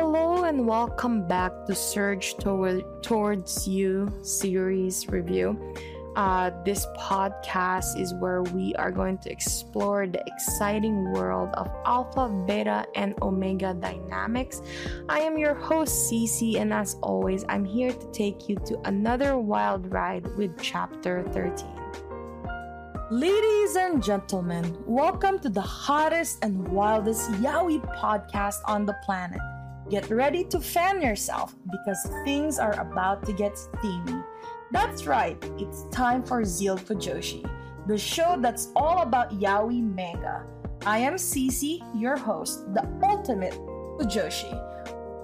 Hello and welcome back to Surge Toward, Towards You series review. Uh, this podcast is where we are going to explore the exciting world of alpha, beta, and omega dynamics. I am your host, CeeCee, and as always, I'm here to take you to another wild ride with chapter 13. Ladies and gentlemen, welcome to the hottest and wildest yaoi podcast on the planet. Get ready to fan yourself because things are about to get steamy. That's right, it's time for Zeal Fujoshi, the show that's all about yaoi manga. I am CeeCee, your host, the ultimate Fujoshi,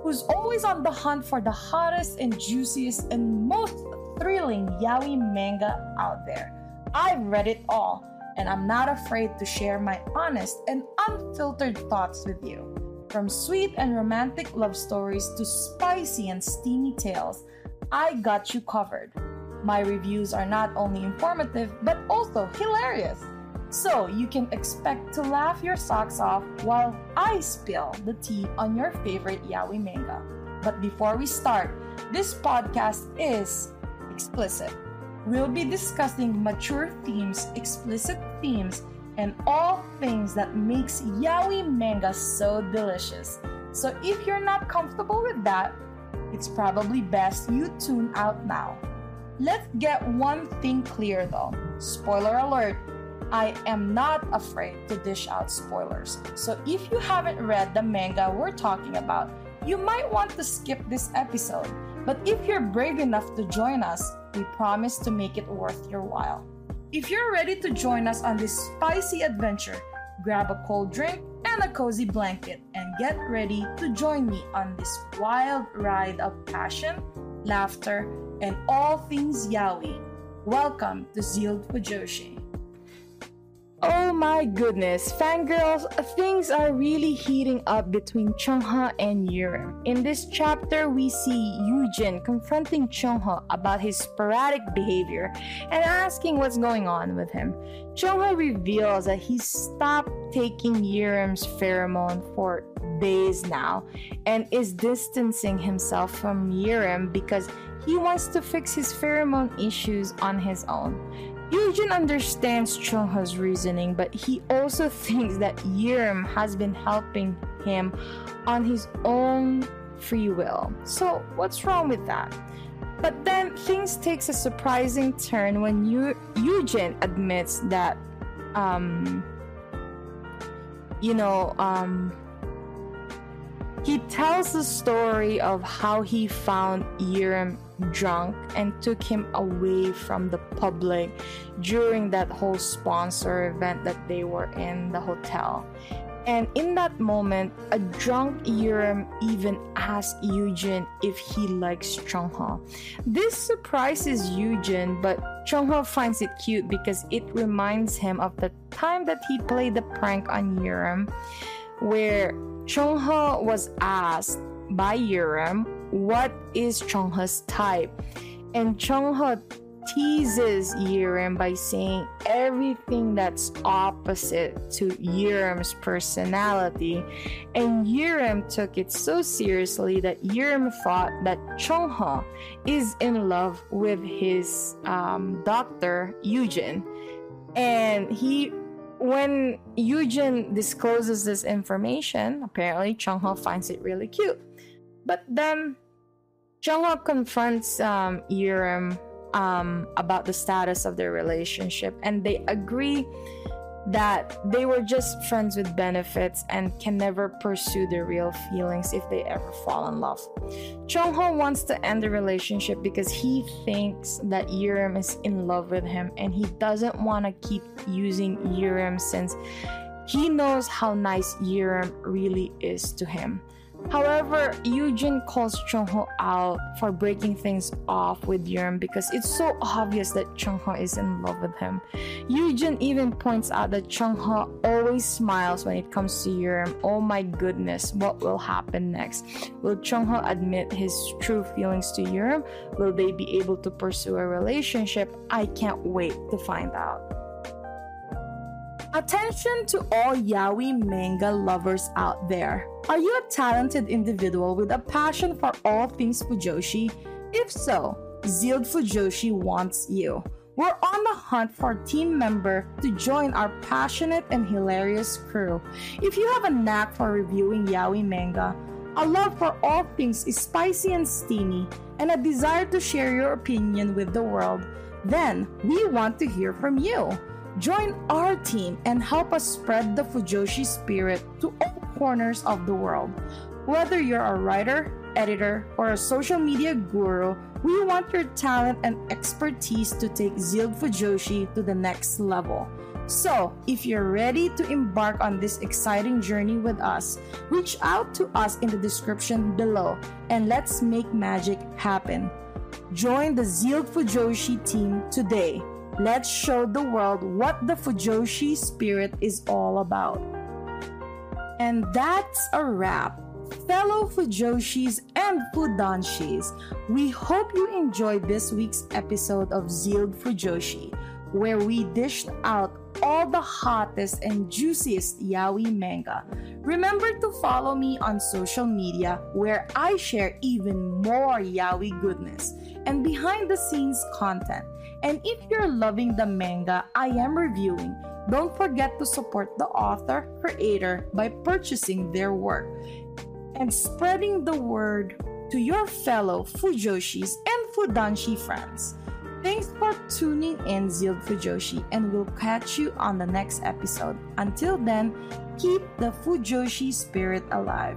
who's always on the hunt for the hottest and juiciest and most thrilling yaoi manga out there. I've read it all, and I'm not afraid to share my honest and unfiltered thoughts with you. From sweet and romantic love stories to spicy and steamy tales, I got you covered. My reviews are not only informative but also hilarious. So you can expect to laugh your socks off while I spill the tea on your favorite yaoi manga. But before we start, this podcast is explicit. We'll be discussing mature themes, explicit themes, and all things that makes yaoi manga so delicious. So if you're not comfortable with that, it's probably best you tune out now. Let's get one thing clear though. Spoiler alert, I am not afraid to dish out spoilers. So if you haven't read the manga we're talking about, you might want to skip this episode. But if you're brave enough to join us, we promise to make it worth your while. If you're ready to join us on this spicy adventure, grab a cold drink and a cozy blanket and get ready to join me on this wild ride of passion, laughter, and all things yaoi. Welcome to Zeal Fujoshi. Oh my goodness, fangirls, things are really heating up between Chungha and Yurim. In this chapter, we see Yujin confronting Chungha about his sporadic behavior and asking what's going on with him. Chungha reveals that he stopped taking Yurim's pheromone for days now and is distancing himself from Yurim because he wants to fix his pheromone issues on his own. Yujin understands Chungha's reasoning, but he also thinks that Yirim has been helping him on his own free will. So, what's wrong with that? But then things takes a surprising turn when Yu- Yujin admits that, um, you know, um, he tells the story of how he found Yirim drunk and took him away from the public during that whole sponsor event that they were in the hotel. And in that moment, a drunk Yurim even asked Yujin if he likes Chungha. This surprises Yujin, but Chungha finds it cute because it reminds him of the time that he played the prank on Yurim, where Chungha was asked by Yurim what is Chungha's type. And Chungha teases Yirim by saying everything that's opposite to Yirim's personality. And Yirim took it so seriously that Yirim thought that Chungha is in love with his um, doctor, Yujin. And he when Yujin discloses this information, apparently Chungha finds it really cute. But then Chungha confronts um, Yirim um, about the status of their relationship, and they agree that they were just friends with benefits and can never pursue their real feelings if they ever fall in love. Chungha wants to end the relationship because he thinks that Yurim is in love with him and he doesn't want to keep using Yurim since he knows how nice Yurim really is to him. However, Yujin calls Cheong-ho out for breaking things off with Yurim because it's so obvious that Cheong-ho is in love with him. Yujin even points out that Cheong-ho always smiles when it comes to Yurim. Oh my goodness, what will happen next? Will Cheong-ho admit his true feelings to Yurim? Will they be able to pursue a relationship? I can't wait to find out. Attention to all yaoi manga lovers out there. Are you a talented individual with a passion for all things Fujoshi? If so, Zealed Fujoshi wants you. We're on the hunt for a team member to join our passionate and hilarious crew. If you have a knack for reviewing yaoi manga, a love for all things spicy and steamy, and a desire to share your opinion with the world, then we want to hear from you. Join our team and help us spread the Fujoshi spirit to all corners of the world. Whether you're a writer, editor, or a social media guru, we want your talent and expertise to take Zealed Fujoshi to the next level. So, if you're ready to embark on this exciting journey with us, reach out to us in the description below and let's make magic happen. Join the Zealed Fujoshi team today. Let's show the world what the Fujoshi spirit is all about. And that's a wrap. Fellow Fujoshis and Fudanshis, we hope you enjoyed this week's episode of Zealed Fujoshi, where we dished out all the hottest and juiciest yaoi manga. Remember to follow me on social media where I share even more yaoi goodness and behind the scenes content. And if you're loving the manga I am reviewing, don't forget to support the author creator by purchasing their work and spreading the word to your fellow Fujoshis and Fudanshi friends. Thanks for tuning in, Zealed Fujoshi, and we'll catch you on the next episode. Until then, keep the Fujoshi spirit alive.